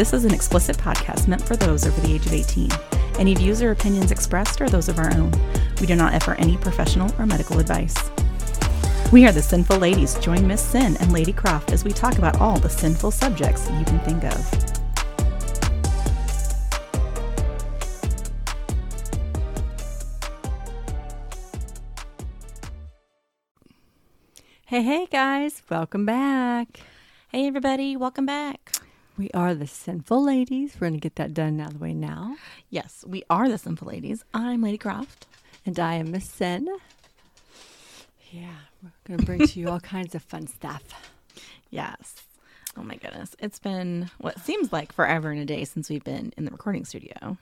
This is an explicit podcast meant for those over the age of 18. Any views or opinions expressed are those of our own. We do not offer any professional or medical advice. We are the Synful Ladies. Join Miss Syn and Lady Kroft as we talk about all the sinful subjects you can think of. Hey, hey, guys, welcome back. Hey, everybody, welcome back. We are the Synful Ladies. We're going to get that done out of the way now. Yes, we are the Synful Ladies. I'm Lady Kroft. And I am Miss Syn. Yeah, we're going to bring to you all kinds of fun stuff. Yes. Oh my goodness. It's been what seems like forever and a day since we've been in the recording studio.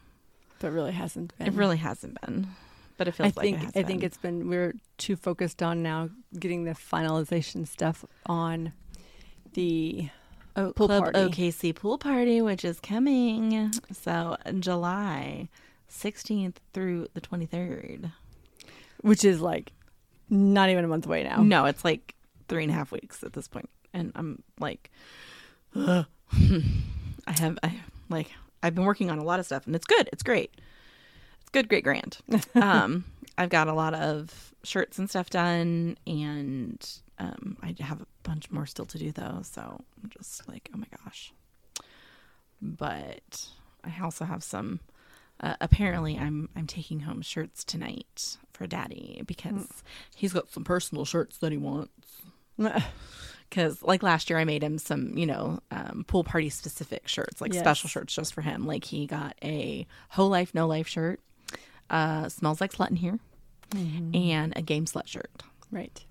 But it really hasn't been. It really hasn't been. But it feels I think like it has I been. think it's been we're too focused on now getting the finalization stuff on the oh, pool Club party. OKC pool party, which is coming. So July 16th through the 23rd. which is like not even a month away now. No, it's like three and a half weeks at this point, and I'm like. I have, I like, I've been working on a lot of stuff, and it's good. It's great. It's good, great, grand. um, I've got a lot of shirts and stuff done, and um, I have a bunch more still to do though. So I'm just like, oh my gosh. But I also have some. Uh, apparently, I'm I'm taking home shirts tonight for Daddy because he's got some personal shirts that he wants. Because like last year, I made him some, you know, um, pool party specific shirts, like Yes. special shirts just for him. Like he got a whole life, no life shirt, uh, smells like slut in here, and a game slut shirt. right.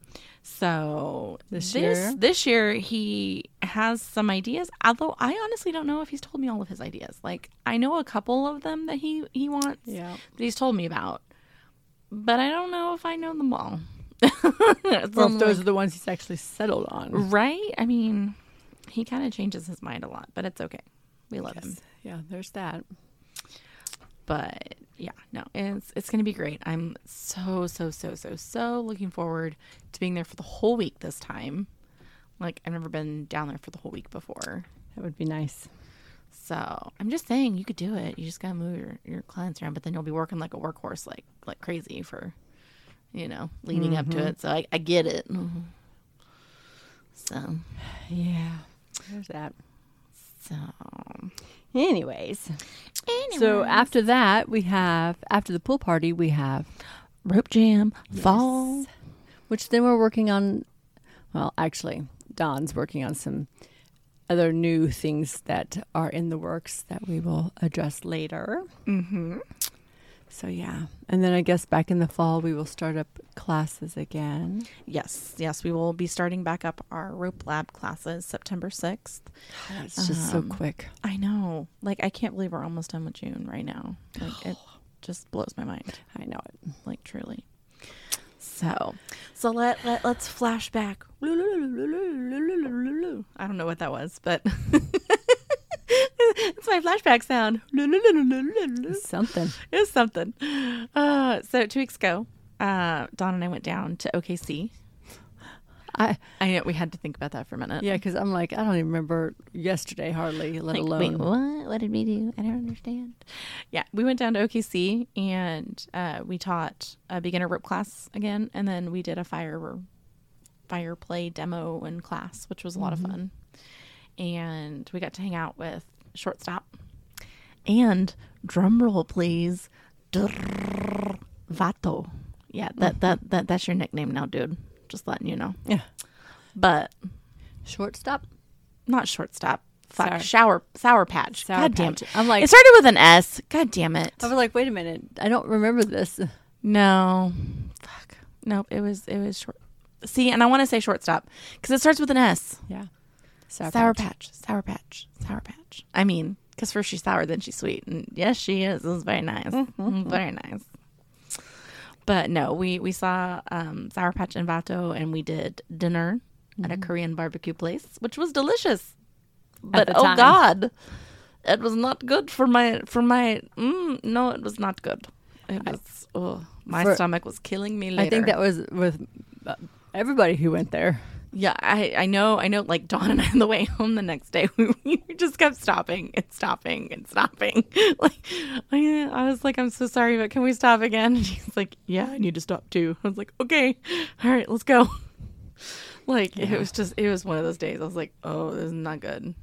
So This this year? this year he has some ideas. Although I honestly don't know if he's told me all of his ideas. Like I know a couple of them that he he wants Yeah. that he's told me about, but I don't know if I know them all. So if those like, are the ones he's actually settled on. right? I mean, he kind of changes his mind a lot, but it's okay. We love him. Yeah, there's that. but yeah no it's it's gonna be great. I'm so so so so so looking forward to being there for the whole week this time. Like i've never been down there for the whole week before. That would be nice. so i'm just saying you could do it. You just gotta move your, your clients around but then you'll be working like a workhorse like like crazy for you know leading up to mm-hmm. it. So i, I get it. Mm-hmm. So. Yeah. There's that. So Anyways, so after that, we have after the pool party, we have rope jam fall which then we're working on. Well, actually, Don's working on some other new things that are in the works that we will address later. mm-hmm. So yeah, and then I guess back in the fall we will start up classes again. Yes, yes, we will be starting back up our rope lab classes September 6th. It's just so Um, quick. I know. Like I can't believe we're almost done with June right now. Like it just blows my mind. I know it. Like truly. So, so let, let let's flash back. I don't know what that was, but it's my flashback sound. Something. It was something. Uh, so two weeks ago, uh, Don and I went down to OKC. I I know we had to think about that for a minute. yeah, because I'm like I don't even remember yesterday hardly, let Like, alone. wait, what? What did we do? I don't understand. Yeah, we went down to OKC and uh, we taught a beginner rope class again, and then we did a fire fire play demo and class, which was a lot of fun. And we got to hang out with shortstop and drum roll, please, Drrrr, Vato. Yeah, that, mm. that that that's your nickname now, dude. Just letting you know. Yeah, But shortstop. not shortstop. Fuck, Sour- shower sour patch. Sour God damn it. I'm like It started with an S. God damn it. I was like, wait a minute, I don't remember this. No. Fuck. Nope. It was it was short. See, and I want to say shortstop because it starts with an S. Yeah, Sour, patch. Sour patch. Sour patch. I mean, because first she's sour, then she's sweet, and yes, she is. It was very nice. Mm-hmm. Very nice. But no, we we saw um, Sour Patch and Vato, and we did dinner at a Korean barbecue place, which was delicious. But oh time. god, it was not good for my for my. Mm, no, it was not good. It was. Oh, my For- stomach was killing me. Later. I think that was with uh, everybody who went there. Yeah, I I know I know. Like Don and I on the way home the next day, we, we just kept stopping and stopping and stopping. Like I, I was like, I'm so sorry, but can we stop again? And he's like, Yeah, I need to stop too. I was like, Okay, all right, let's go. Like it was just it was one of those days. I was like, Oh, this is not good.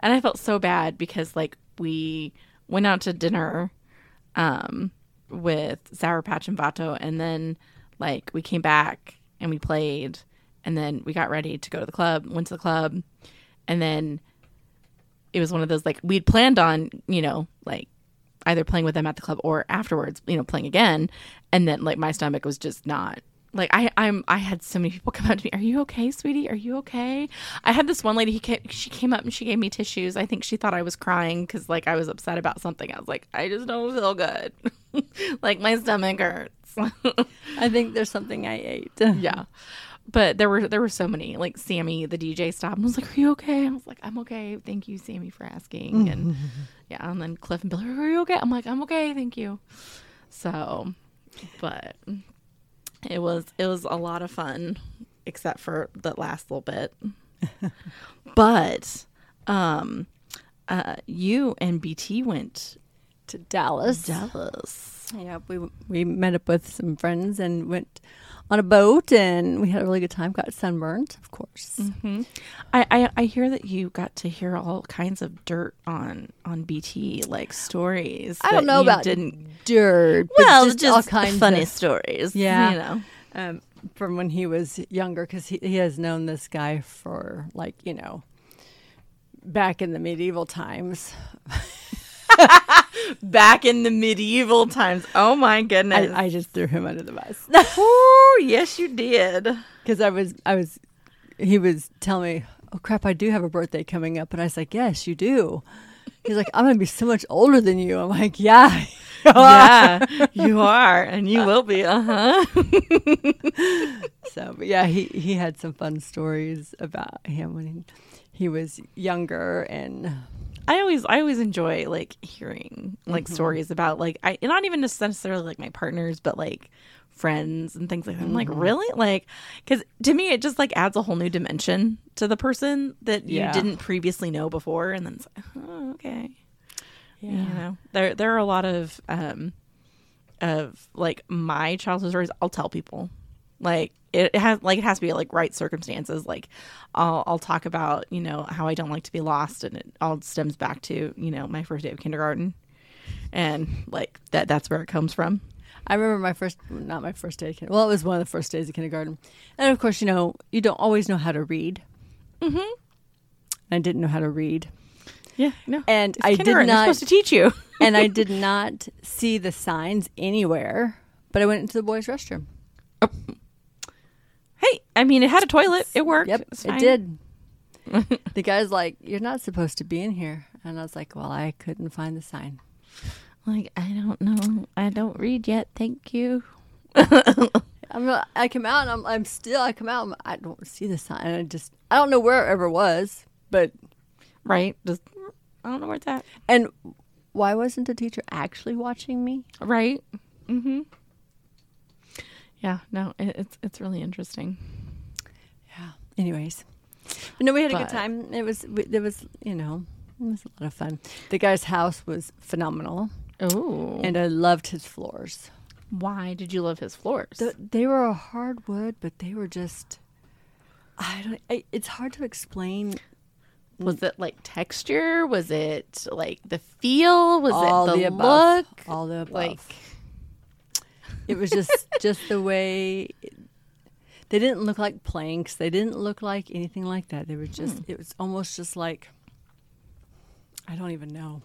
And I felt so bad because like we went out to dinner um with Sour Patch and Vato and then like we came back and we played and then we got ready to go to the club, went to the club, and then it was one of those like we'd planned on, you know, like either playing with them at the club or afterwards, you know, playing again. And then like my stomach was just not like I I'm I had so many people come up to me. Are you okay, sweetie? Are you okay? I had this one lady. He came, she came up and she gave me tissues. I think she thought I was crying because like I was upset about something. I was like, I just don't feel good. like my stomach hurts. I think there's something I ate. yeah but there were there were so many like sammy the dj stopped and was like are you okay? I was like i'm okay. Thank you sammy for asking. And yeah and then cliff and billy are you okay? I'm like i'm okay. Thank you. So but it was it was a lot of fun except for the last little bit. But um uh you and bt went to Dallas. dallas. Yeah, we we met up with some friends and went on a boat, and we had a really good time. Got sunburned, of course. hmm I, I I hear that you got to hear all kinds of dirt on on BT, like stories. I don't know you about didn't. Dirt, but Well, just, just, all kinds funny of stories. Yeah. you know. um, from when he was younger, because he he has known this guy for like you know back in the medieval times. Back in the medieval times. Oh my goodness! I, I just threw him under the bus Ooh, yes, you did. because I was I was he was telling me, "Oh crap, I do have a birthday coming up," and I was like, "Yes, you do." He's like, "I'm gonna be so much older than you." I'm like, "Yeah." yeah, you are, and you will be. Uh huh. So, but yeah, he he had some fun stories about him when he, he was younger, and I always I always enjoy like hearing like Mm-hmm. stories about like I not even necessarily like my partners but like friends and things like that. I'm like Mm-hmm. really like because to me it just like adds a whole new dimension to the person that you Yeah. didn't previously know before and then it's like oh, okay you know there there are a lot of um of like my childhood stories I'll tell people like it, has like it has to be like right circumstances like I'll I'll talk about you know how I don't like to be lost and it all stems back to you know my first day of kindergarten and like that that's where it comes from I remember my first, not my first day. of kin- Well, it was one of the first days of kindergarten, and of course, you know, you don't always know how to read. Mm-hmm. I didn't know how to read, yeah no and It's I did kindergarten. Not, supposed to teach you and I did not see the signs anywhere. But I went into the boys' restroom. I mean it had a toilet. It worked. Yep, was it did. the guy's like, "You're not supposed to be in here," and I was like, "Well, I couldn't find the sign." like I don't know. I don't read yet. Thank you. I'm not, I come out and I'm, I'm still I come out and I don't see the sign. I just I don't know where it ever was, but right. Just I don't know where it's at. And why wasn't the teacher actually watching me? right. Mm-hmm yeah no it, it's it's really interesting Yeah. Anyways, but no, we had a good time. It was it was you know it was a lot of fun. The guy's house was phenomenal, oh and I loved his floors. why did you love his floors The, they were a hardwood, but they were just. I don't. I, it's hard to explain. Was it like texture? Was it like the feel? Was all it the, the above. look? All the above. Like It was just just the way they didn't look like planks. They didn't look like anything like that. They were just. It was almost just like. I don't even know.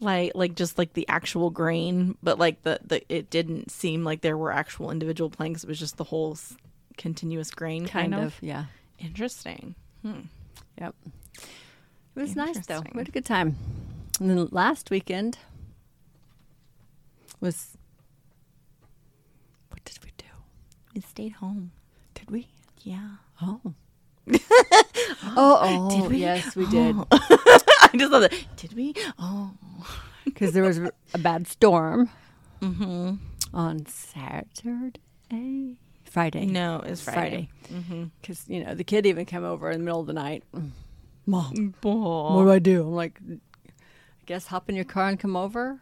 like like just like the actual grain, but like the the it didn't seem like there were actual individual planks. It was just the whole s- continuous grain kind, Kind of. of. Yeah. Interesting. Hmm. Yep. It was nice though. We had a good time. And then last weekend was. What did we do? We stayed home. Did we? Yeah. Oh. oh, oh, Did we? yes, we did. Oh. I just love that. Did we? Oh. Because there was a bad storm Mm-hmm. on Saturday, Friday. No, it's Friday. Friday. Mm-hmm. Because you know the kid even came over in the middle of the night. Mm. Mom, mm, what do I do? I'm like, I guess hop in your car and come over.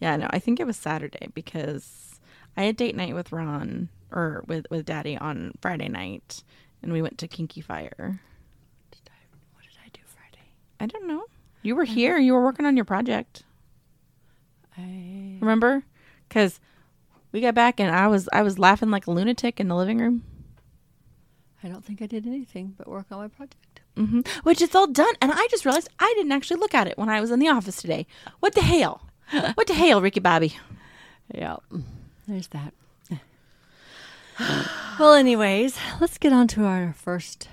Yeah, no, I think it was Saturday because I had date night with Ron or with with Daddy on Friday night, and we went to Kinky Fire. Did I, what did I do Friday? I don't know. You were here. You were working on your project. I Remember? Because we got back and I was I was laughing like a lunatic in the living room. I don't think I did anything but work on my project. hmm Which it's all done, and I just realized I didn't actually look at it when I was in the office today. What the hell? What the hell, Ricky Bobby? Yeah, there's that. Well, anyways, let's get on to our first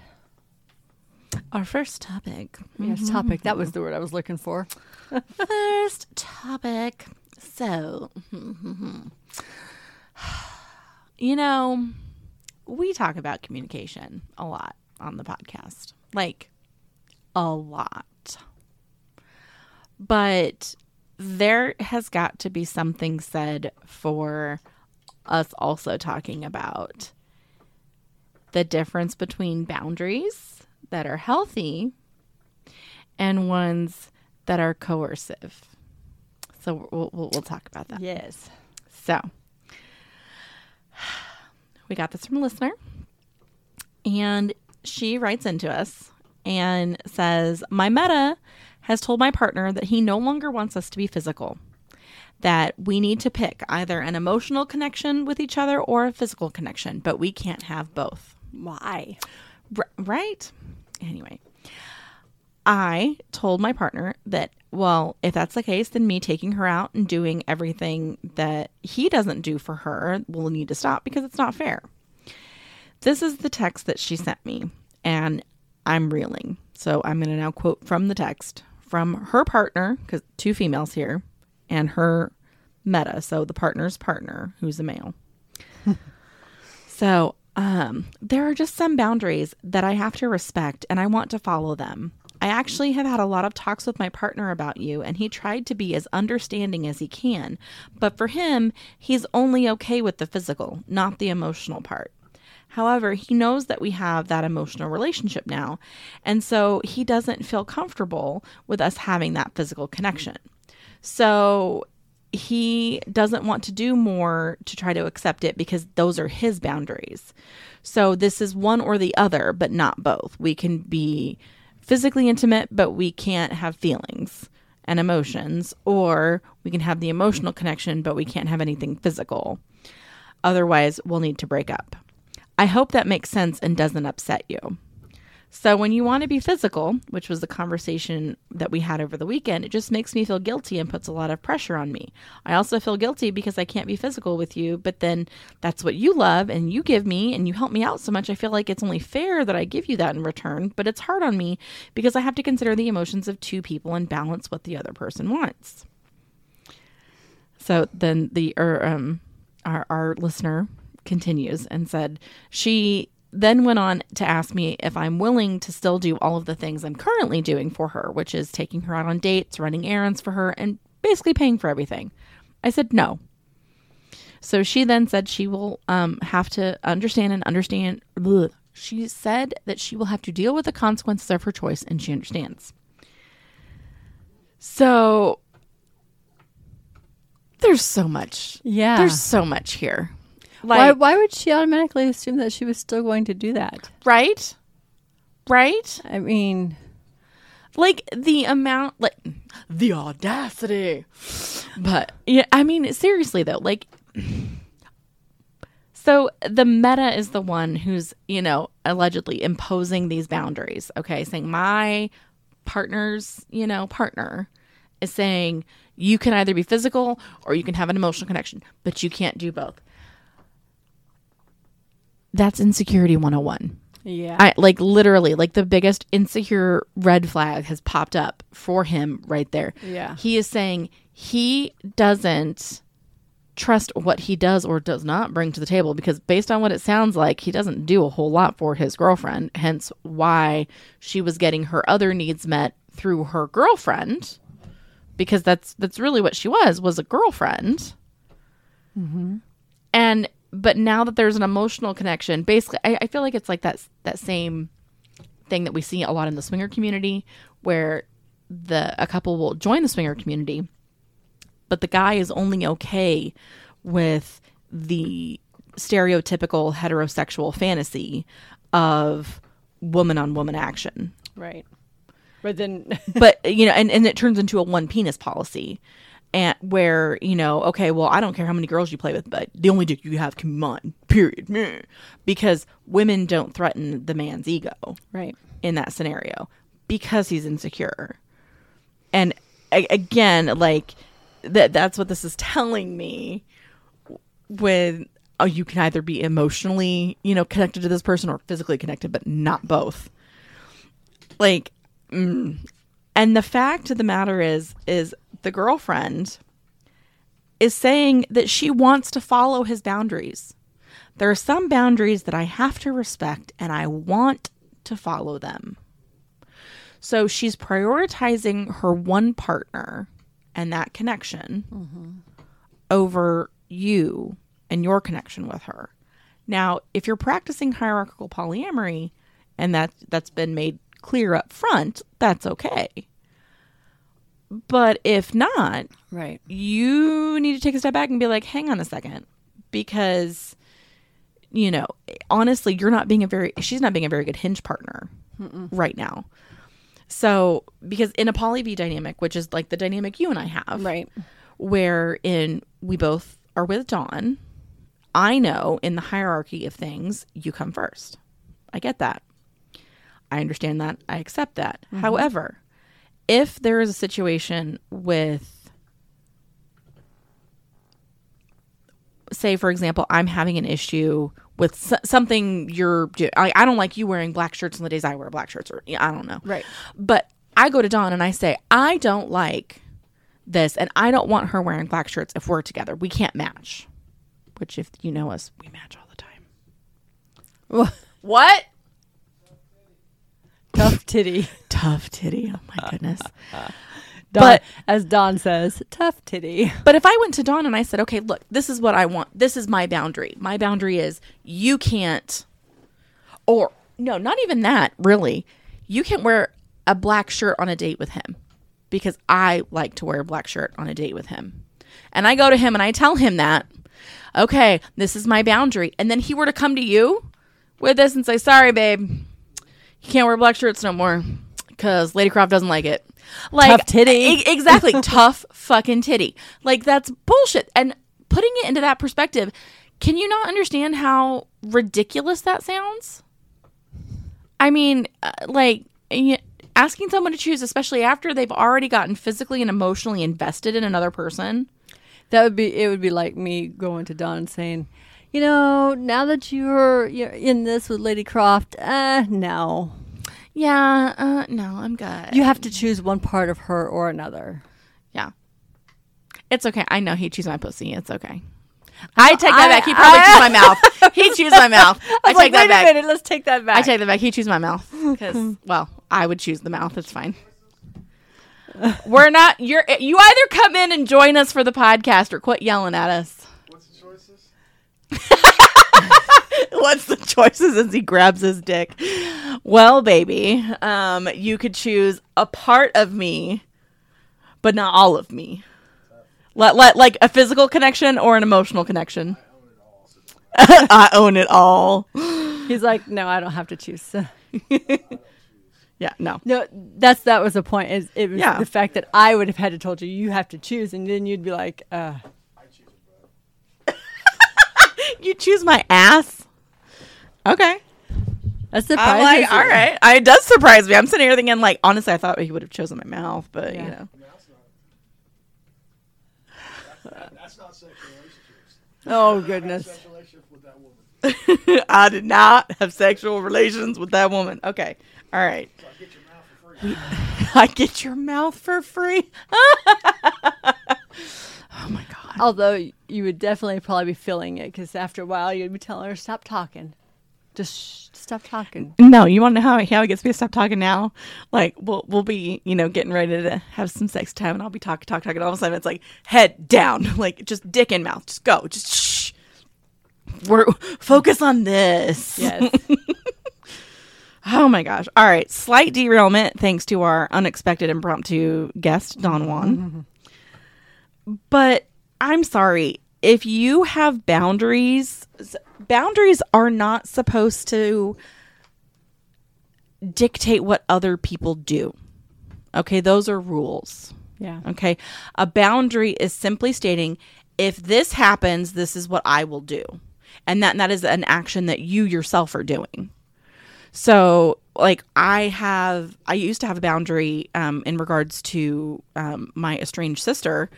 Our first topic. yes, mm-hmm. topic. That was the word I was looking for. First topic. So, you know, we talk about communication a lot on the podcast, like a lot. But there has got to be something said for us also talking about the difference between boundaries that are healthy and ones that are coercive. So we'll, we'll, we'll talk about that. Yes. So we got this from a listener, and she writes into us and says, My meta has told my partner that he no longer wants us to be physical, that we need to pick either an emotional connection with each other or a physical connection, but we can't have both. Why? R- right? Anyway, I told my partner that, well, if that's the case, then me taking her out and doing everything that he doesn't do for her will need to stop because it's not fair. This is the text that she sent me, and I'm reeling. So I'm going to now quote from the text from her partner, because two females here, and her meta. So the partner's partner, who's a male. So, um, there are just some boundaries that I have to respect and I want to follow them. I actually have had a lot of talks with my partner about you, and he tried to be as understanding as he can. But for him, he's only okay with the physical, not the emotional part. However, he knows that we have that emotional relationship now, and so he doesn't feel comfortable with us having that physical connection. So he doesn't want to do more to try to accept it because those are his boundaries. So this is one or the other, but not both. We can be physically intimate, but we can't have feelings and emotions, or we can have the emotional connection, but we can't have anything physical. Otherwise, we'll need to break up. I hope that makes sense and doesn't upset you. So, when you want to be physical, which was the conversation that we had over the weekend, it just makes me feel guilty and puts a lot of pressure on me. I also feel guilty because I can't be physical with you, but then that's what you love and you give me and you help me out so much. I feel like it's only fair that I give you that in return, but it's hard on me because I have to consider the emotions of two people and balance what the other person wants. So then the er, um our our listener continues and said she then went on to ask me if I'm willing to still do all of the things I'm currently doing for her, which is taking her out on dates, running errands for her, and basically paying for everything. I said no. So she then said she will um, have to understand and understand. Bleh. She said that she will have to deal with the consequences of her choice, and she understands. So there's so much. Yeah. There's so much here. Why, why would she automatically assume that she was still going to do that? right? Right? I mean, like the amount like the audacity but yeah i mean seriously though like so the meta is the one who's you know allegedly imposing these boundaries okay saying my partner's you know partner is saying you can either be physical or you can have an emotional connection but you can't do both that's insecurity 101 yeah. I like literally like the biggest insecure red flag has popped up for him right there. Yeah. He is saying he doesn't trust what he does or does not bring to the table because based on what it sounds like, he doesn't do a whole lot for his girlfriend, hence why she was getting her other needs met through her girlfriend because that's that's really what she was was a girlfriend. Mm-hmm. And but now that there's an emotional connection, basically, I, I feel like it's like that that same thing that we see a lot in the swinger community where the a couple will join the swinger community but the guy is only okay with the stereotypical heterosexual fantasy of woman on woman action Right. But then, but you know and, and it turns into a one penis policy and where you know okay well i don't care how many girls you play with but the only dick you have can be mine period because women don't threaten the man's ego right. in that scenario because he's insecure and a- again like that that's what this is telling me with oh you can either be emotionally you know connected to this person or physically connected but not both like mm. and the fact of the matter is is the girlfriend is saying that she wants to follow his boundaries there are some boundaries that i have to respect and i want to follow them so she's prioritizing her one partner and that connection mm-hmm. over you and your connection with her. Now, if you're practicing hierarchical polyamory and that that's been made clear up front, that's okay. But if not, Right. you need to take a step back and be like, hang on a second, because you know, honestly, you're not being a very she's not being a very good hinge partner right now. So, because in a poly V dynamic, which is like the dynamic you and I have, Right. wherein we both are with Don, I know in the hierarchy of things, you come first. I get that. I understand that. I accept that. Mm-hmm. However, if there is a situation with, say, for example, I'm having an issue with something you're, I, I don't like you wearing black shirts on the days I wear black shirts, or I don't know. Right. But I go to Don and I say, I don't like this, and I don't want her wearing black shirts if we're together. We can't match. Which, if you know us, we match all the time. What? Tough titty. Tough titty. Oh my goodness. Don, But- as Don says, tough titty. But if I went to Don and I said, okay, look, this is what I want. This is my boundary. My boundary is you can't, or no, not even that, really. You can't wear a black shirt on a date with him because I like to wear a black shirt on a date with him. And I go to him and I tell him that, okay, this is my boundary. And then he were to come to you with this and say, sorry, babe, you can't wear black shirts no more because Lady Kroft doesn't like it. Like Tough titty. exactly, tough fucking titty. Like that's bullshit. And putting it into that perspective, can you not understand how ridiculous that sounds? I mean, uh, like asking someone to choose, especially after they've already gotten physically and emotionally invested in another person. That would be. It would be like me going to Don and saying, you know, now that you're you're in this with Lady Kroft, uh, no, Yeah, uh, no, I'm good. you have to choose one part of her or another. yeah, it's okay. I know he chews my pussy. It's okay. I take that I- back. He probably I- chews my mouth. He chews my mouth. I, I take like, that wait back. a minute, let's take that back. I take that back. He chews my mouth because, well, I would choose the mouth. It's fine. We're not. You're. You either come in and join us for the podcast or quit yelling at us. What's the choices? What's the choices as he grabs his dick? Well, baby, um, you could choose a part of me, but not all of me. Let, let like a physical connection or an emotional connection. I own it all. He's like, no, I don't have to choose. Yeah, no. No, that's that was the point. Is it was Yeah. the fact that I would have had to told you you have to choose, and then you'd be like, uh, You choose my ass. Okay. that's the I'm like, all right. I, it does surprise me. I'm sitting here thinking, like, honestly, I thought he would have chosen my mouth, but you know. That's not sexual relationships. Oh goodness. Sexual relationship with that woman. I did not have sexual relations with that woman. Okay. All right. So I get your mouth for free. I get your mouth for free. oh my god. Although you would definitely probably be feeling it because after a while you'd be telling her stop talking, just shh, stop talking. No, you want to know how how it gets me to stop talking now? Like we'll we'll be you know getting ready to have some sex time, and I'll be talking talking talking. All of a sudden, it's like head down, like just dick in mouth, just go, just shh. We're focus on this. Yes. Oh my gosh. All right. Slight derailment thanks to our unexpected impromptu guest, Don Juan. But I'm sorry. If you have boundaries, boundaries are not supposed to dictate what other people do. Okay. Those are rules. Yeah. Okay. A boundary is simply stating if this happens, this is what I will do. And that that is an action that you yourself are doing. So, like I have I used to have a boundary um in regards to um my estranged sister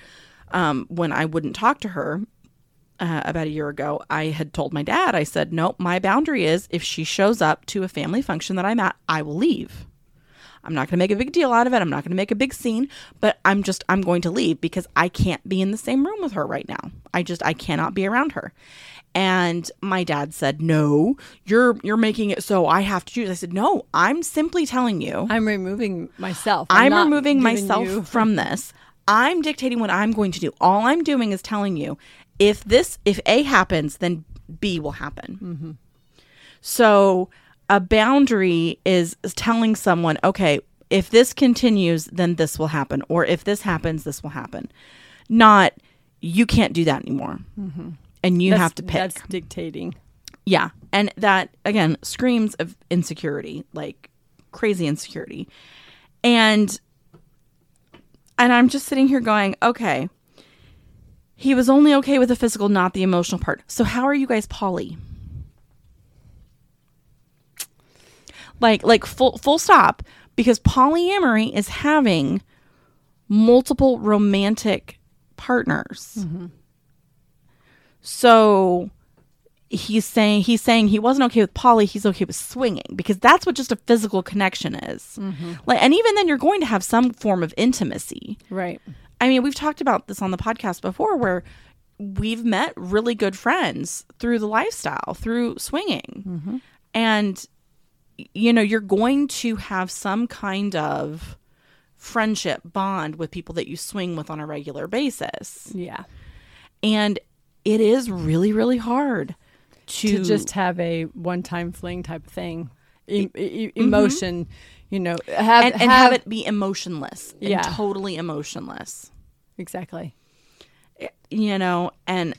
um when I wouldn't talk to her uh, about a year ago, I had told my dad, I said, Nope, my boundary is if she shows up to a family function that I'm at, I will leave. I'm not going to make a big deal out of it. I'm not going to make a big scene, but I'm just I'm going to leave because I can't be in the same room with her right now. I just I cannot be around her. And my dad said, "No, you're you're making it so I have to choose." I said, "No, I'm simply telling you. I'm removing myself. I'm not removing myself you- from this. I'm dictating what I'm going to do. All I'm doing is telling you if this if A happens, then B will happen. Mm-hmm. So a boundary is is telling someone, okay, if this continues, then this will happen, or if this happens, this will happen. Not you can't do that anymore, and you That's- have to pick. That's dictating. Yeah. And that, again, screams of insecurity, like crazy insecurity. And and I'm just sitting here going, okay, he was only okay with the physical, not the emotional part. So how are you guys poly? Like like full full stop. Because polyamory is having multiple romantic partners. Mm-hmm. So he's saying he's saying he wasn't okay with poly. he's okay with swinging because that's what just a physical connection is mm-hmm. like and even then you're going to have some form of intimacy Right. i mean we've talked about this on the podcast before where we've met really good friends through the lifestyle through swinging mm-hmm. and you know you're going to have some kind of friendship bond with people that you swing with on a regular basis Yeah. and it is really really hard to, To just have a one-time fling type of thing, e- e- emotion. You know, have and, and have, it be emotionless and Yeah. totally emotionless exactly you know and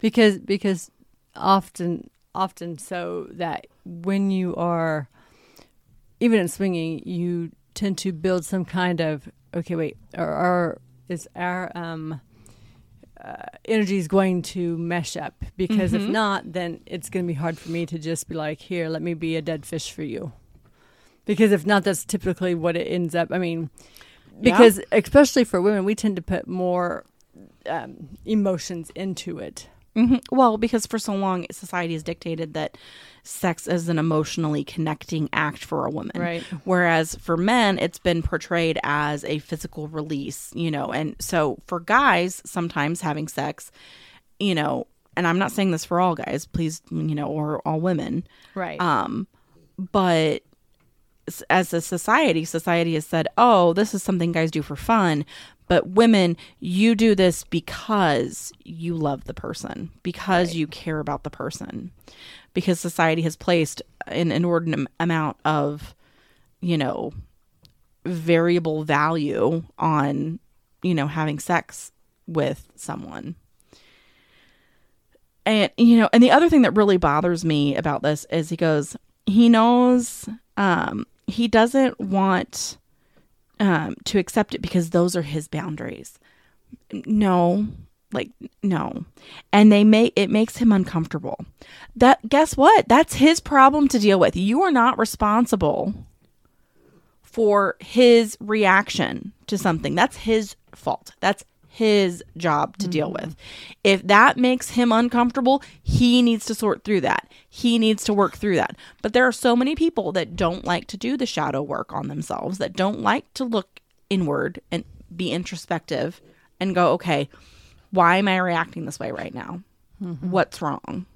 because because often often so that when you are even in swinging you tend to build some kind of okay wait or, or is our um uh, energy is going to mesh up because if not then it's going to be hard for me to just be like here let me be a dead fish for you because if not that's typically what it ends up i mean Yeah. because especially for women we tend to put more um, emotions into it Mhm. well because for so long society has dictated that sex is an emotionally connecting act for a woman Right. whereas for men it's been portrayed as a physical release you know and so for guys sometimes having sex you know and i'm not saying this for all guys please you know or all women right Um, but as a society, society has said, oh, this is something guys do for fun. But women, you do this because you love the person, because you care about the person, because society has placed an inordinate amount of, you know, variable value on, you know, having sex with someone. And you know, and the other thing that really bothers me about this is he goes, he knows um he doesn't want um to accept it because those are his boundaries. No, like no. And they make it makes him uncomfortable. That guess what? That's his problem to deal with. You are not responsible for his reaction to something. That's his fault. That's his job to deal mm-hmm. with. If that makes him uncomfortable, he needs to sort through that. He needs to work through that. But there are so many people that don't like to do the shadow work on themselves, that don't like to look inward and be introspective and go, okay, why am I reacting this way right now? Mm-hmm. What's wrong?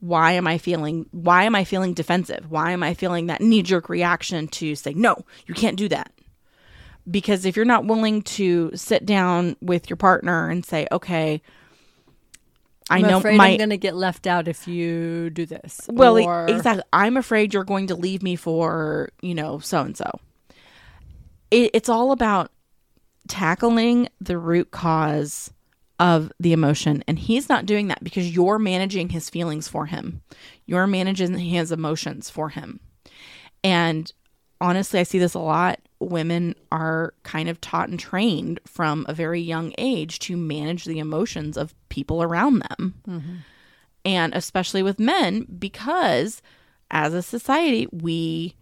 why am i feeling why am i feeling defensive why am i feeling that knee jerk reaction to say no you can't do that because if you're not willing to sit down with your partner and say okay I I'm know afraid my I'm going to get left out if you do this. well or, exactly. I'm afraid you're going to leave me for you know so and so. It's all about tackling the root cause of the emotion, and he's not doing that because you're managing his feelings for him. You're managing his emotions for him, and honestly, I see this a lot. Women are kind of taught and trained from a very young age to manage the emotions of people around them. And especially with men, because as a society, we,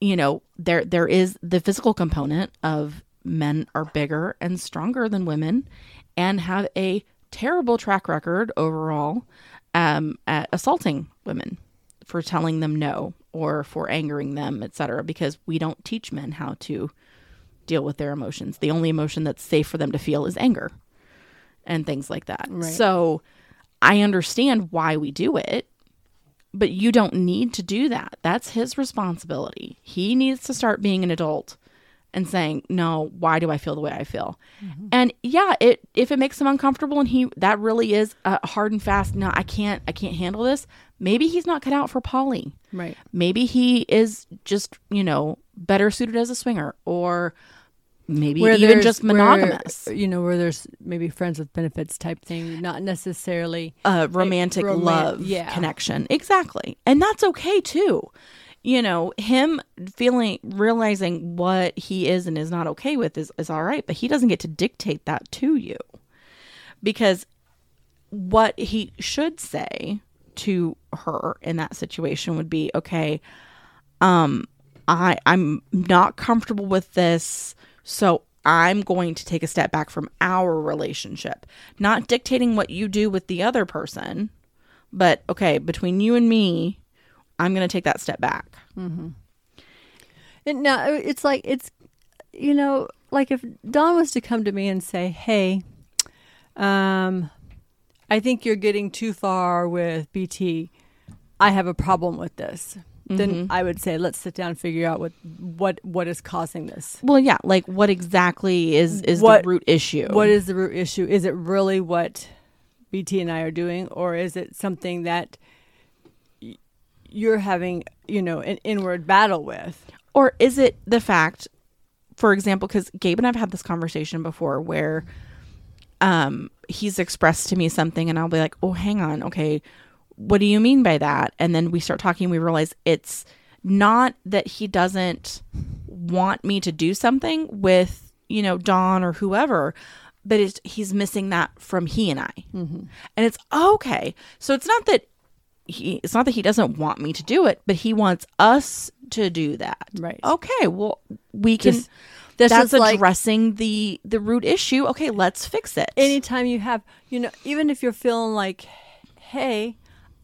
you know, there there is the physical component of men are bigger and stronger than women and have a terrible track record overall um, at assaulting women for telling them no or for angering them, etc. Because we don't teach men how to deal with their emotions. The only emotion that's safe for them to feel is anger and things like that. Right. So I understand why we do it, but you don't need to do that. That's his responsibility. He needs to start being an adult and saying, "No, why do I feel the way I feel?" Mm-hmm. And yeah, it if it makes him uncomfortable and he that really is a hard and fast, no, I can't I can't handle this. Maybe he's not cut out for poly right. maybe he is just you know better suited as a swinger or maybe Where even just where, monogamous you know, where there's maybe friends with benefits type thing, not necessarily. a romantic roman- love yeah. connection exactly and that's okay too you know him feeling realizing what he is and is not okay with is, is all right but he doesn't get to dictate that to you. Because what he should say to her in that situation would be okay um i i'm not comfortable with this so i'm going to take a step back from our relationship. Not dictating what you do with the other person but okay between you and me i'm going to take that step back mm-hmm. And now uh, it's like it's, you know, like if Don was to come to me and say, "Hey, um, I think you're getting too far with BT. I have a problem with this." Then mm-hmm. I would say, "Let's sit down and figure out what what what is causing this. well yeah like what exactly is is What- the root issue What is the root issue? Is it really what BT and I are doing, or is it something that you're having, you know, an inward battle with?" Or is it the fact, for example, because Gabe and I've had this conversation before where um, he's expressed to me something and I'll be like, oh, hang on. Okay. What do you mean by that? And then we start talking, we realize it's not that he doesn't want me to do something with, you know, Don or whoever, but it's, he's missing that from he and I. And it's okay. So it's not that he, it's not that he doesn't want me to do it, but he wants us to do that. Right. Okay. Well, we can. Just- that's that's just like- addressing the the root issue. Okay, let's fix it. anytime you have you know even if you're feeling like hey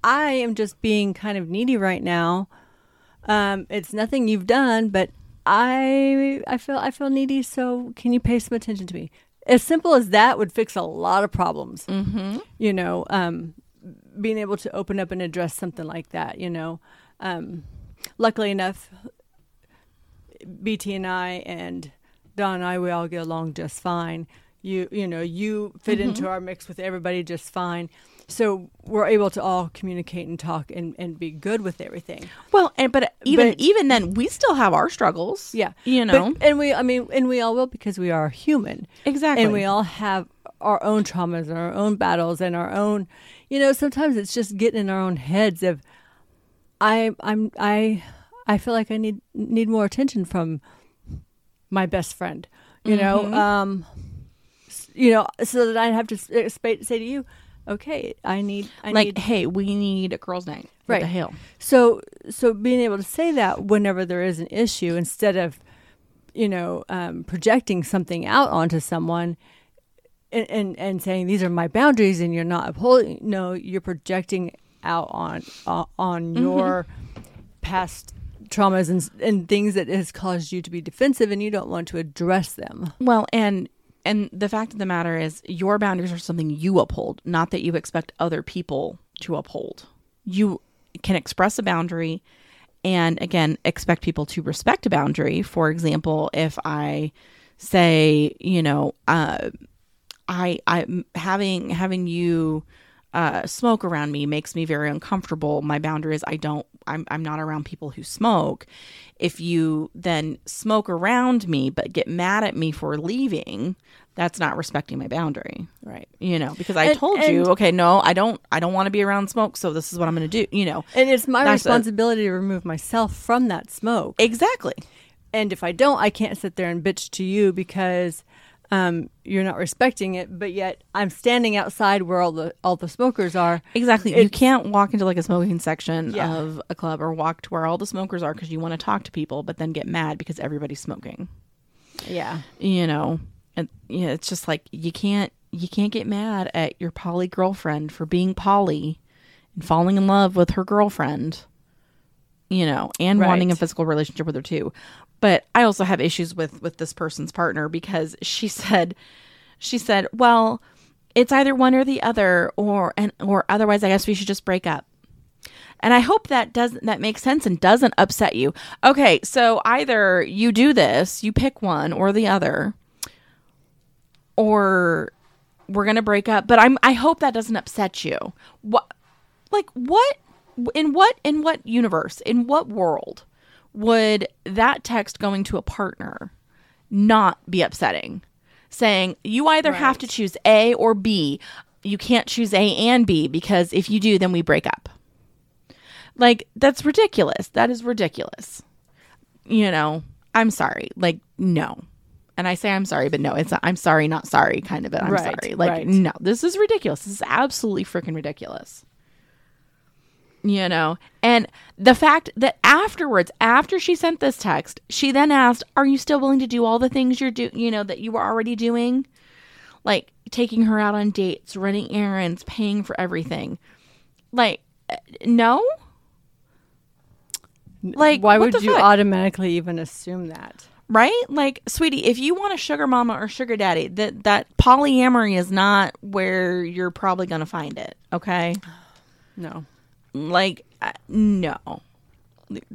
i am just being kind of needy right now um it's nothing you've done but i i feel i feel needy so can you pay some attention to me as simple as that would fix a lot of problems mm-hmm. you know um being able to open up and address something like that you know um luckily enough bt and i and don and i we all get along just fine you you know you fit Mm-hmm. into our mix with everybody just fine so we're able to all communicate and talk and, and be good with everything well, and but even But- even then, we still have our struggles. yeah you know but, and we i mean and we all will because we are human exactly. and we all have our own traumas and our own battles and our own you know sometimes it's just getting in our own heads of i i'm i i feel like i need need more attention from my best friend you know um you know so that i'd have to uh, say to you okay i need i like, need hey, we need a girls' night. Right. the hell? so so being able to say that whenever there is an issue instead of you know um, projecting something out onto someone and, and and saying these are my boundaries and you're not upholding no you're projecting out on uh, on your past traumas and and things that has caused you to be defensive and you don't want to address them Well, and and the fact of the matter is, your boundaries are something you uphold, not that you expect other people to uphold. You can express a boundary, and again, expect people to respect a boundary. For example, if I say, you know, uh, I I having having you uh, smoke around me makes me very uncomfortable. My boundary is I don't, I'm, I'm not around people who smoke. If you then smoke around me but get mad at me for leaving, that's not respecting my boundary. Right. You know, because I And- told you, okay, no, I don't, I don't want to be around smoke. So this is what I'm going to do. You know, And it's my That's a- responsibility to remove myself from that smoke. exactly. And if I don't, I can't sit there and bitch to you because um, you're not respecting it. But yet, I'm standing outside where all the all the smokers are. Exactly. you can't walk into like a smoking section Yeah. of a club or walk to where all the smokers are because you want to talk to people, but then get mad because everybody's smoking. Yeah. You know, and yeah, it's just like you can't you can't get mad at your poly girlfriend for being poly and falling in love with her girlfriend. You know, and wanting a physical relationship with her too. But I also have issues with with this person's partner because she said she said, "Well, it's either one or the other or and or otherwise I guess we should just break up." And I hope that doesn't that makes sense and doesn't upset you. Okay, so either you do this, you pick one or the other, or we're gonna break up. But I'm I hope that doesn't upset you. What like what in what in what universe, in what world would that text going to a partner not be upsetting? Saying you either have to choose A or B. You can't choose A and B because if you do, then we break up. Like, that's ridiculous. That is ridiculous. You know, I'm sorry. Like, no. And I say I'm sorry, but no, it's I'm sorry, not sorry kind of it. I'm Right, sorry. Like, right. no, this is ridiculous. This is absolutely freaking ridiculous. You know, and the fact that afterwards, after she sent this text, she then asked, Are you still willing to do all the things you're do you know, that you were already doing? Like taking her out on dates, running errands, paying for everything. Like, uh, no? Like, why would you fuck? automatically even assume that? right? Like, sweetie, if you want a sugar mama or sugar daddy, that that polyamory is not where you're probably going to find it. Okay, No. Like, uh, no,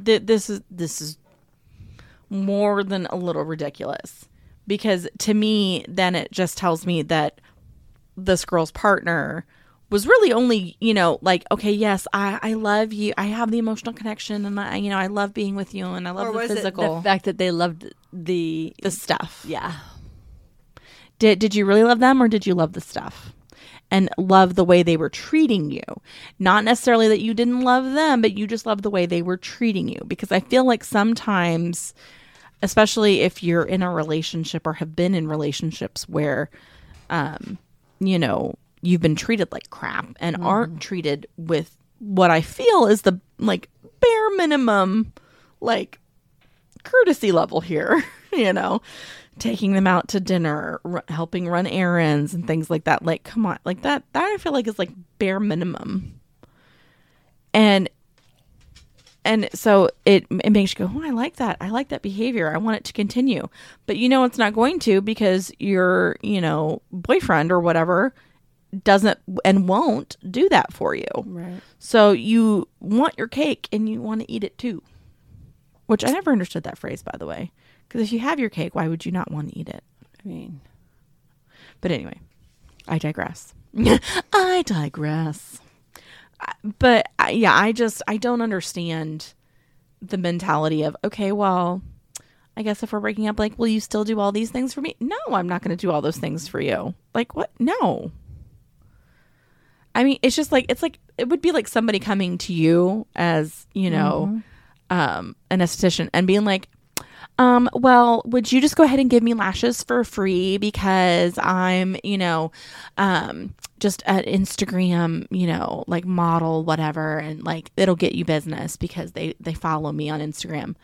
Th- this is this is more than a little ridiculous. Because to me, then it just tells me that this girl's partner was really only you know like okay yes i i love you. I have the emotional connection and i you know i love being with you and i love or the physical the fact that they loved the the stuff. Yeah. Did did you really love them or did you love the stuff? And love the way they were treating you. Not necessarily that you didn't love them, but you just love the way they were treating you. Because I feel like sometimes especially if you're in a relationship or have been in relationships where um you know, you've been treated like crap and aren't treated with what I feel is the like bare minimum like courtesy level here, you know, taking them out to dinner, r- helping run errands and things like that. Like, come on, like that, that I feel like is like bare minimum. And, and so it, it makes you go, oh, I like that. I like that behavior. I want it to continue. But you know, it's not going to because your, you know, boyfriend or whatever doesn't and won't do that for you. right So you want your cake and you want to eat it too. Which I never understood that phrase, by the way. Because if you have your cake, why would you not want to eat it? i mean But anyway, I digress. I digress. But yeah, I just I don't understand the mentality of okay, well, I guess if we're breaking up, like, will you still do all these things for me? No, I'm not going to do all those things for you. Like, what? No. I mean, it's just like it's like it would be like somebody coming to you as you know, um, an esthetician and being like, um, well, would you just go ahead and give me lashes for free because I'm, you know, um, just an Instagram, you know, like model, whatever, and like it'll get you business because they they follow me on Instagram.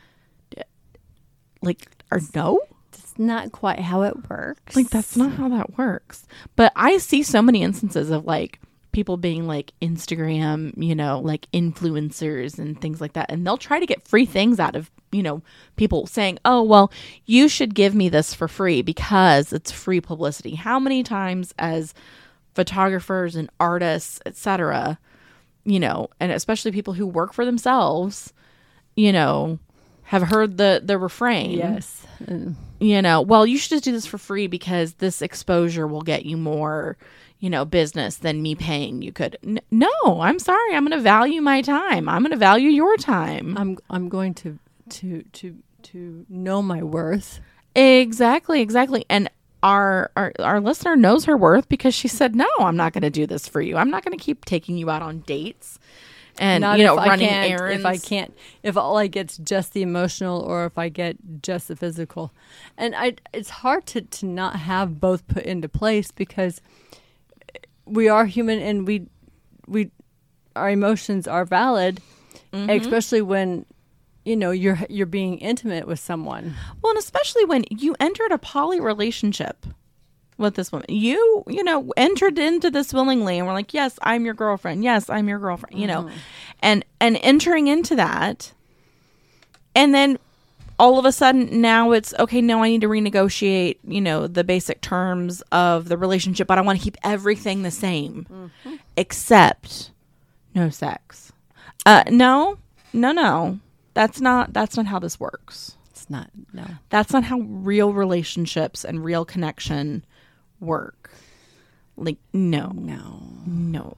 Like, or no, it's not quite how it works like that's not how that works. But I see so many instances of like people being like Instagram, you know, like influencers and things like that. And they'll try to get free things out of, you know, people saying, "Oh, well, you should give me this for free because it's free publicity." How many times as photographers and artists, etc., you know, and especially people who work for themselves, you know, have heard the the refrain yes you know, well, you should just do this for free because this exposure will get you more, you know, business than me paying you could. N- no, I'm sorry. I'm going to value my time. I'm going to value your time. I'm I'm going to to to to know my worth. Exactly, exactly. And our, our our listener knows her worth because she said, "No, I'm not going to do this for you. I'm not going to keep taking you out on dates and Not you know running errands." If I can't, if all I get's just the emotional, or if I get just the physical, and I, it's hard to to not have both put into place because we are human and we we our emotions are valid, Mm-hmm. especially when you know you're you're being intimate with someone. Well, and especially when you entered a poly relationship with this woman, you you know entered into this willingly, and we're like, yes, I'm your girlfriend. Yes, I'm your girlfriend. You know, and and entering into that, and then all of a sudden now it's okay. Now I need to renegotiate. You know the basic terms of the relationship, but I want to keep everything the same, except no sex. Uh, no, no, no. That's not that's not how this works. It's not no. That's not how real relationships and real connection work. Like no, No, no,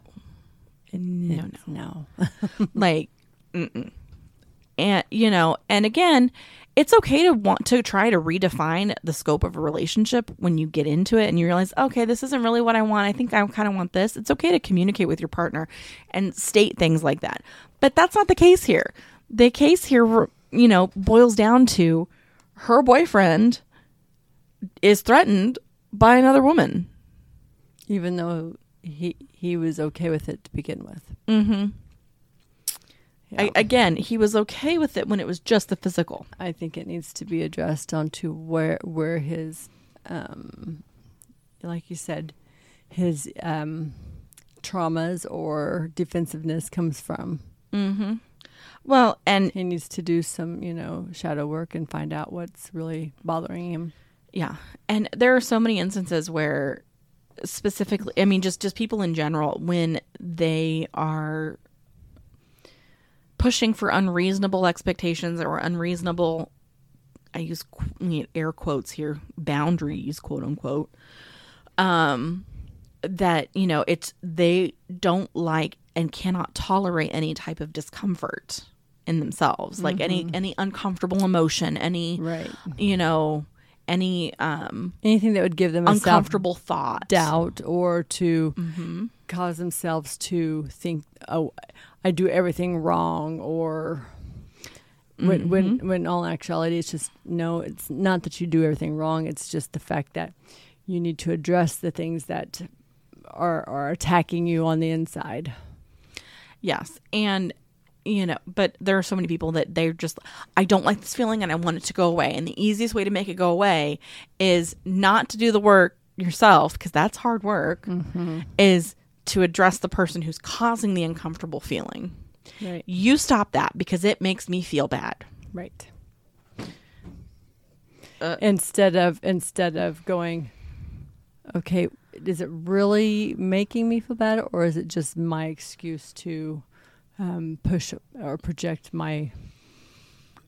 no, no. no. Like, mm-mm. and you know, and again, it's okay to want to try to redefine the scope of a relationship when you get into it and you realize, okay, this isn't really what I want. I think I kind of want this. It's okay to communicate with your partner and state things like that. But that's not the case here. The case here, you know, boils down to her boyfriend is threatened by another woman. Even though he he was okay with it to begin with. Mm-hmm. Yeah. I, again, he was okay with it when it was just the physical. I think it needs to be addressed onto where where his, um, like you said, his um, traumas or defensiveness comes from. Mm-hmm. Well, and He needs to do some, you know, shadow work and find out what's really bothering him. yeah, and there are so many instances where, specifically, I mean, just just people in general, when they are pushing for unreasonable expectations or unreasonable, I use qu- I mean, air quotes here, boundaries, quote unquote. Um, that you know, it's they don't like and cannot tolerate any type of discomfort in themselves, like any any uncomfortable emotion, any Right. you know, any um Anything that would give them a uncomfortable thought. doubt or to Mm-hmm. cause themselves to think, oh, I do everything wrong, or when Mm-hmm. when when all actuality, it's just no. It's not that you do everything wrong. It's just the fact that you need to address the things that are are attacking you on the inside. Yes. And you know, but there are so many people that they're just I don't like this feeling and I want it to go away. And the easiest way to make it go away is not to do the work yourself because that's hard work. Is to address the person who's causing the uncomfortable feeling. Right. You stop that because it makes me feel bad. Right. Uh, instead of instead of going, okay, is it really making me feel bad, or is it just my excuse to um, push or project my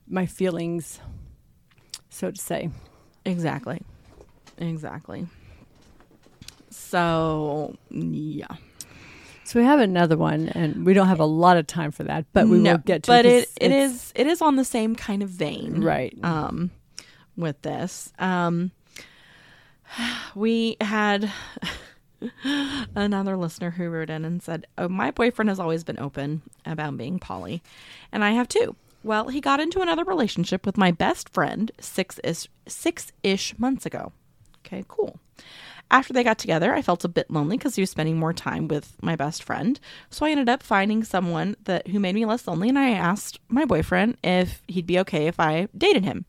my feelings, so to say? Exactly. Exactly. So, yeah. So we have another one, and we don't have a lot of time for that, but we No, will get to. But it. it, 'cause it it is it is on the same kind of vein. right. um, with this. Um, we had another listener who wrote in and said, "Oh, my boyfriend has always been open about being poly, and I have too." Well, he got into another relationship with my best friend six ish six ish months ago. Okay, cool. After they got together, I felt a bit lonely because he was spending more time with my best friend. So I ended up finding someone that who made me less lonely, and I asked my boyfriend if he'd be okay if I dated him.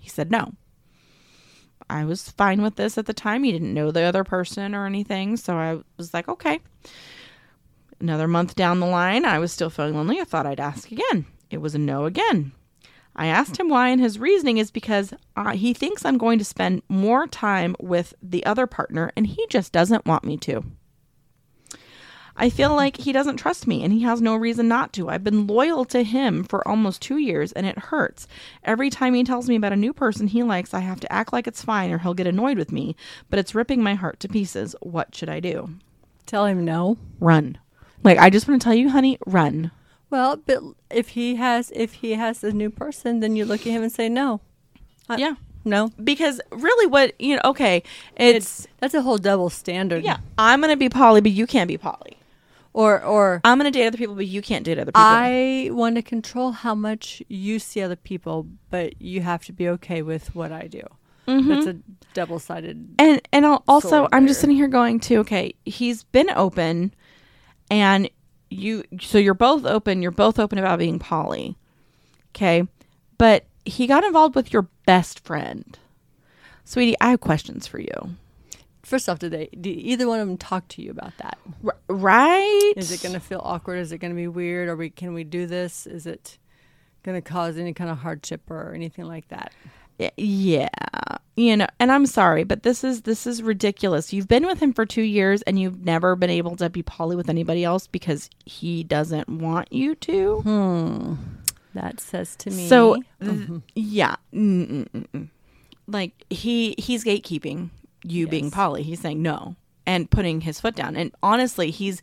He said no. I was fine with this at the time. He didn't know the other person or anything, so I was like, okay. Another month down the line, I was still feeling lonely. I thought I'd ask again. It was a no again. I asked him why, and his reasoning is because uh, he thinks I'm going to spend more time with the other partner, and he just doesn't want me to. I feel like he doesn't trust me, and he has no reason not to. I've been loyal to him for almost two years, and it hurts. Every time he tells me about a new person he likes, I have to act like it's fine, or he'll get annoyed with me, but it's ripping my heart to pieces. What should I do? Tell him no. Run. Like I just want to tell you, honey, run. Well, but if he has if he has a new person, then you look at him and say no. I- Yeah. No. Because really what, you know, okay, it's, That's a whole double standard. yeah, I'm going to be poly, but you can't be poly. Or or I'm going to date other people, but you can't date other people. I want to control how much you see other people, but you have to be okay with what I do. Mm-hmm. That's a double sided. and and I'll- also I'm just sitting here going to okay, he's been open and you so you're both open, you're both open about being poly. Okay? But he got involved with your best friend. Sweetie, I have questions for you. First off, did they? Did either one of them talk to you about that? R- right? Is it going to feel awkward? Is it going to be weird? Are we? Can we do this? Is it going to cause any kind of hardship or anything like that? Yeah you know and i'm sorry but this is this is ridiculous you've been with him for two years and you've never been able to be poly with anybody else because he doesn't want you to Hmm. That says to me. so th- yeah Mm-mm-mm-mm. like he he's gatekeeping you being poly. he's saying no and putting his foot down and honestly he's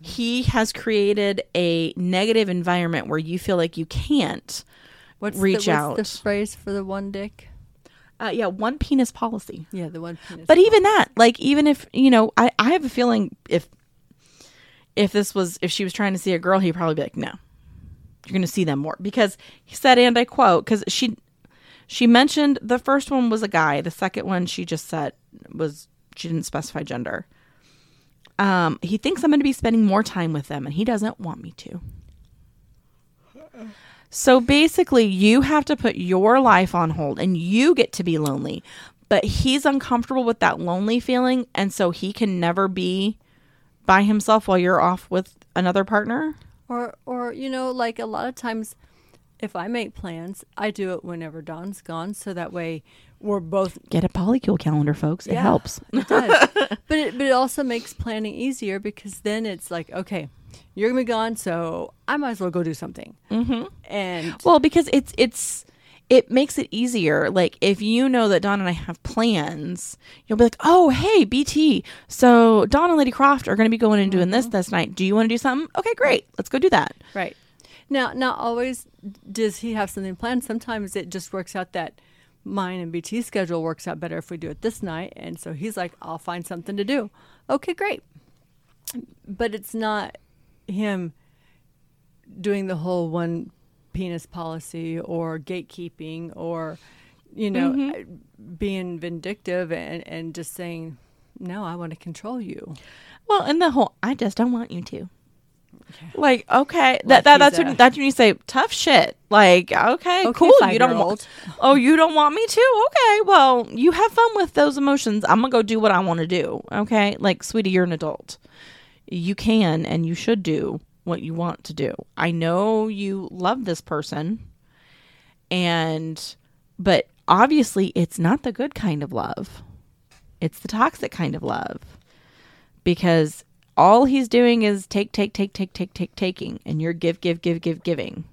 he has created a negative environment where you feel like you can't what's reach the, out. What's the phrase for the one dick? uh, yeah one penis policy Yeah, the one. penis but even that like even if you know I, I have a feeling if if this was if she was trying to see a girl he'd probably be like no you're gonna see them more because he said and i quote because she she mentioned the first one was a guy the second one she just said was she didn't specify gender um he thinks i'm gonna be spending more time with them and he doesn't want me to so basically, you have to put your life on hold and you get to be lonely. But he's uncomfortable with that lonely feeling. And so he can never be by himself while you're off with another partner. Or, or you know, like a lot of times, if I make plans, I do it whenever Don's gone, so that way we're both. Get a polycule calendar, folks. It helps. It does, but it, but it also makes planning easier because then it's like, okay, you're gonna be gone, so I might as well go do something. Mm-hmm. And Well, because it's it's it makes it easier. Like if you know that Don and I have plans, you'll be like, "Oh, hey, BT. So Don and Lady Kroft are going to be going and doing this this night. Do you want to do something? Okay, great. Let's go do that." Right. Now, not always does he have something planned. Sometimes it just works out that mine and BT's schedule works out better if we do it this night. And so he's like, I'll find something to do. Okay, great. But it's not him doing the whole one penis policy or gatekeeping or, you know, mm-hmm. being vindictive and, and just saying, no, I want to control you. Well, and the whole I just don't want you to. Like, okay, that, that that's when that's when you say tough shit. Like, okay, Okay, cool. You don't want. Oh, you don't want me to? Okay, well, you have fun with those emotions. I'm gonna go do what I want to do. Okay, like, sweetie, you're an adult. You can and you should do what you want to do. I know you love this person, and but obviously, it's not the good kind of love. It's the toxic kind of love because all he's doing is take, take, take, take, take, take, taking, and you're give, give, give, give, giving.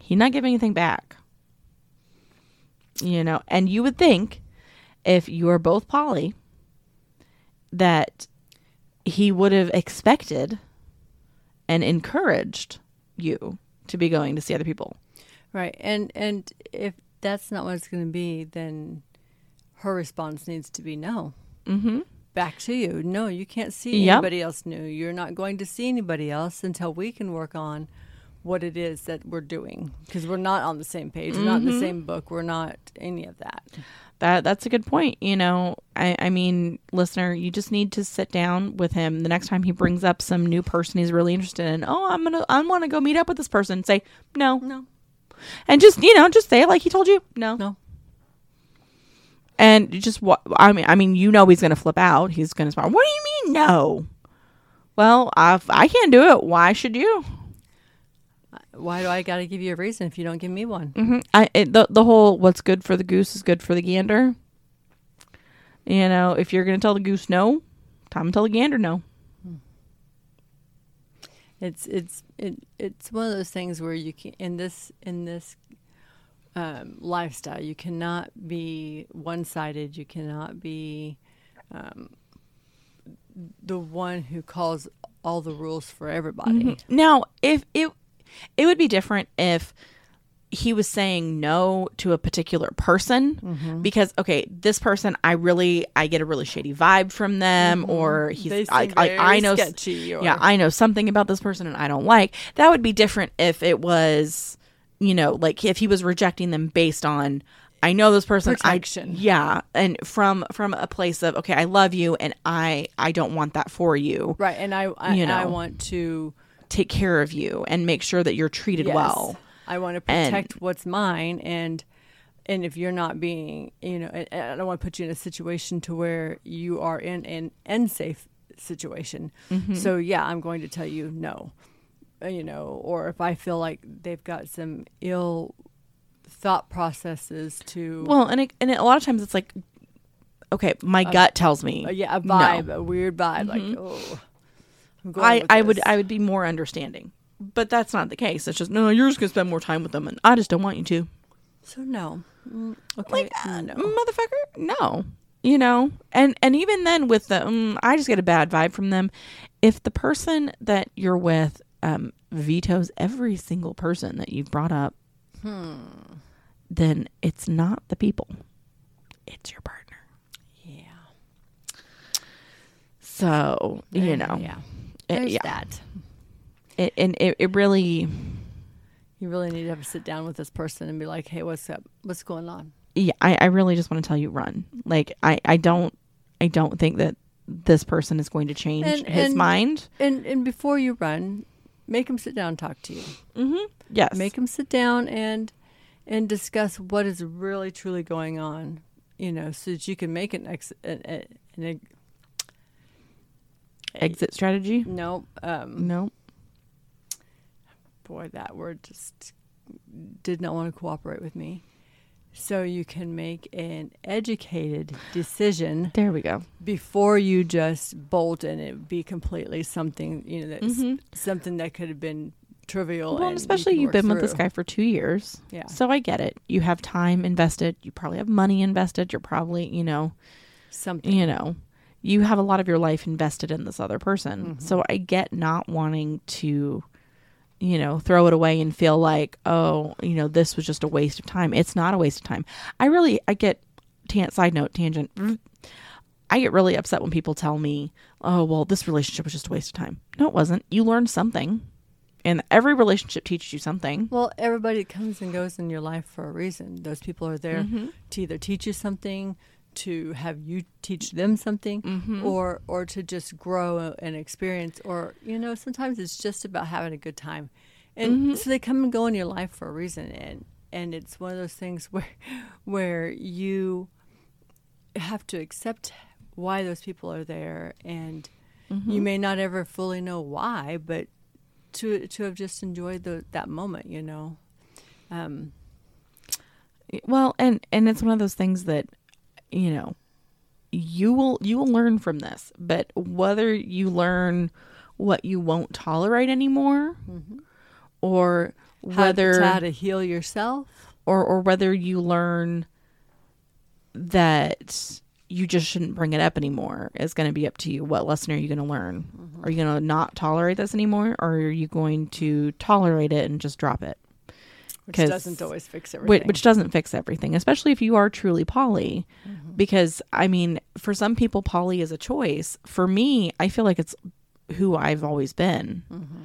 He's not giving anything back. You know, and you would think if you are both poly that he would have expected and encouraged you to be going to see other people. Right. And and if that's not what it's going to be, then her response needs to be no. Mm-hmm. Back to you. No, you can't see Yep. anybody else new. You're not going to see anybody else until we can work on what it is that we're doing because we're not on the same page. We're not in the mm-hmm. same book. We're not any of that. That that's a good point. You know, I, I mean, listener, you just need to sit down with him the next time he brings up some new person he's really interested in. Oh, I'm gonna I want to go meet up with this person. Say no, No. and just you know, just say it like he told you. No, No. And just what I mean. I mean, you know, he's gonna flip out. He's gonna smile. What do you mean no? Well, if I can't do it, why should you? Why do I got to give you a reason if you don't give me one? Mm-hmm. I it, the the whole what's good for the goose is good for the gander. You know, if you're gonna tell the goose no, time to tell the gander no. It's it's it, it's one of those things where you can in this in this um, lifestyle you cannot be one sided. You cannot be um, the one who calls all the rules for everybody. Now, if it it would be different if he was saying no to a particular person because okay, this person I really I get a really shady vibe from them or he's I, I, I know or- yeah, I know something about this person and I don't like. That would be different if it was you know, like if he was rejecting them based on I know this person Protection. I yeah, and from from a place of okay, I love you and I I don't want that for you. Right, and I I, You and I want to Take care of you and make sure that you're treated yes, well. I want to And- protect what's mine, and and if you're not being, you know, and, and I don't want to put you in a situation to where you are in an unsafe situation. Mm-hmm. So yeah, I'm going to tell you no, you know, or if I feel like they've got some ill thought processes to Well, and it, and it, a lot of times it's like, okay, my gut tells me, uh, yeah, a no. vibe, a weird vibe, like oh, I'm going I I would. I would be more understanding, but that's not the case. It's just no, you're just gonna spend more time with them, and I just don't want you to. so no, Mm, okay, Like, uh, no. motherfucker, no, you know. And and even then, with the um, I just get a bad vibe from them. If the person that you're with um, vetoes every single person that you've brought up, then it's not the people, it's your partner. yeah, So you know, yeah, it- there's yeah. that. it, and it, it really You really need to have a sit down with this person and be like, "Hey, what's up? What's going on?" yeah I, I really just want to tell you run like i i don't i don't think that this person is going to change And- his and- mind And and before you run, make them sit down and talk to you. mm-hmm. yes Make them sit down and and discuss what is really truly going on. You know, so that you can make an ex an, an, an exit strategy no um no boy that word just did not want to cooperate with me. So you can make an educated decision there we go before you just bolt and it be completely something you know that's Mhm. something that could have been trivial. well especially you've work been with this guy for two years Yeah. so i get it you have time invested you probably have money invested you're probably you know Something. you know you have a lot of your life invested in this other person Mm-hmm. so i get not wanting to you know throw it away and feel like oh you know this was just a waste of time. It's not a waste of time. I really i get tan- side note tangent. I get really upset when people tell me oh well this relationship was just a waste of time. No it wasn't. You learned something. And every relationship teaches you something. Well, everybody comes and goes in your life for a reason. Those people are there Mm-hmm. to either teach you something, to have you teach them something, Mm-hmm. or or to just grow and experience. Or you know, sometimes it's just about having a good time, and Mm-hmm. so they come and go in your life for a reason. And and it's one of those things where where you have to accept why those people are there, and Mm-hmm. you may not ever fully know why, but to to have just enjoyed the that moment, you know. Um, well and and it's one of those things that you know you will you will learn from this but whether you learn what you won't tolerate anymore mm-hmm. or how whether to, how to heal yourself. or or whether you learn that you just shouldn't bring it up anymore is going to be up to you. What lesson are you going to learn mm-hmm. are you going to not tolerate this anymore or are you going to tolerate it and just drop it Which doesn't always fix everything. which doesn't fix everything, especially if you are truly poly. Mm-hmm. Because, I mean, for some people, poly is a choice. For me, I feel like it's who I've always been. Mm-hmm.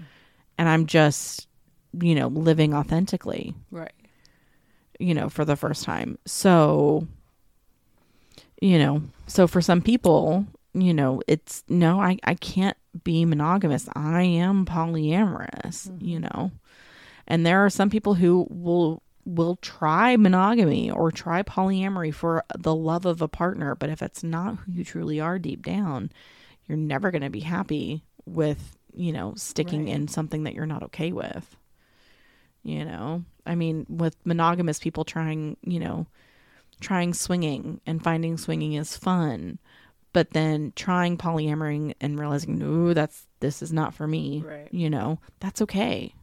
And I'm just, you know, living authentically, right. you know, for the first time. So, you know, so for some people, you know, it's no, I, I can't be monogamous. I am polyamorous, you know. And there are some people who will will try monogamy or try polyamory for the love of a partner, but if it's not who you truly are deep down, you're never going to be happy with, you know, sticking Right. in something that you're not okay with. You know, I mean, with monogamous people trying, you know, trying swinging and finding swinging is fun, but then trying polyamory and realizing, no, that's this is not for me. Right. You know, that's okay.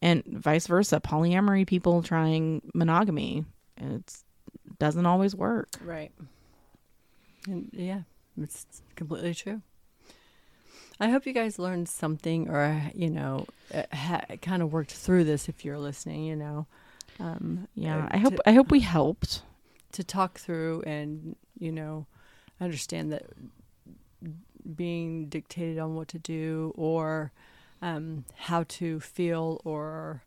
And vice versa, polyamory people trying monogamy it doesn't always work. Right. And yeah, It's completely true. I hope you guys learned something, or you know, uh, ha- kind of worked through this. If you're listening, you know, um, Yeah, uh, I hope to, I hope we helped. to talk through and you know understand that being dictated on what to do or um, how to feel or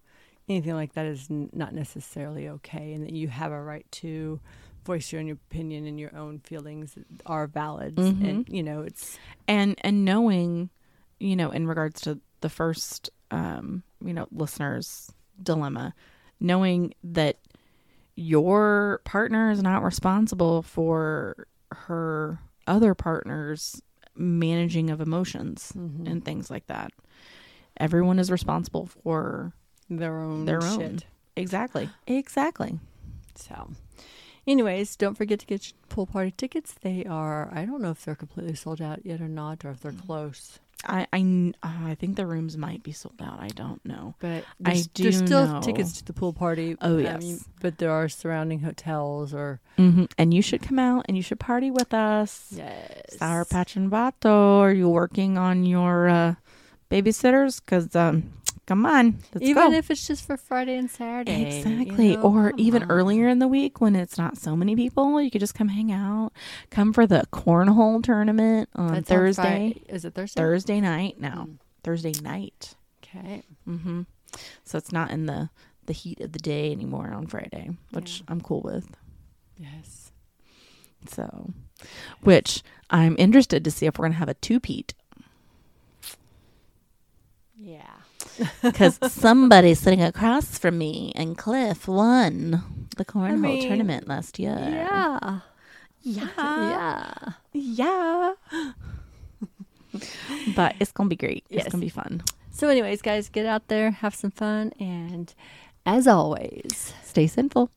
anything like that is n- not necessarily okay, and that you have a right to voice your own opinion and your own feelings are valid. Mhm. And you know, it's and and knowing you know in regards to the first um you know listeners dilemma knowing that your partner is not responsible for her other partner's managing of emotions Mm-hmm. and things like that everyone is responsible for their own their own shit. exactly exactly So, anyways, don't forget to get your pool party tickets. They are, I don't know if they're completely sold out yet or not, or if they're close. I I, I think the rooms might be sold out. I don't know. But I there's, do there's still know- tickets to the pool party. Oh, yes. you- but there are surrounding hotels or hmm And you should come out and you should party with us. yes, Sour Patch and Vato. Are you working on your uh, babysitters? Because um, come on, let's even go. if it's just for Friday and Saturday. Exactly. you know, or even on. earlier in the week when it's not so many people, you could just come hang out. Come for the cornhole tournament on That's Thursday. Friday. Is it Thursday? Thursday night. No, Mm. Thursday night. Okay. hmm So it's not in the the heat of the day anymore on Friday, which Yeah. I'm cool with. Yes. So, which I'm interested to see if we're gonna have a two-peat Yeah. because somebody sitting across from me and Cliff won the cornhole mean, tournament last year. Yeah. yeah, Yeah. yeah. but it's gonna be great. Yes. It's gonna be fun. So, anyways, guys, get out there, have some fun, and as always, Stay sinful.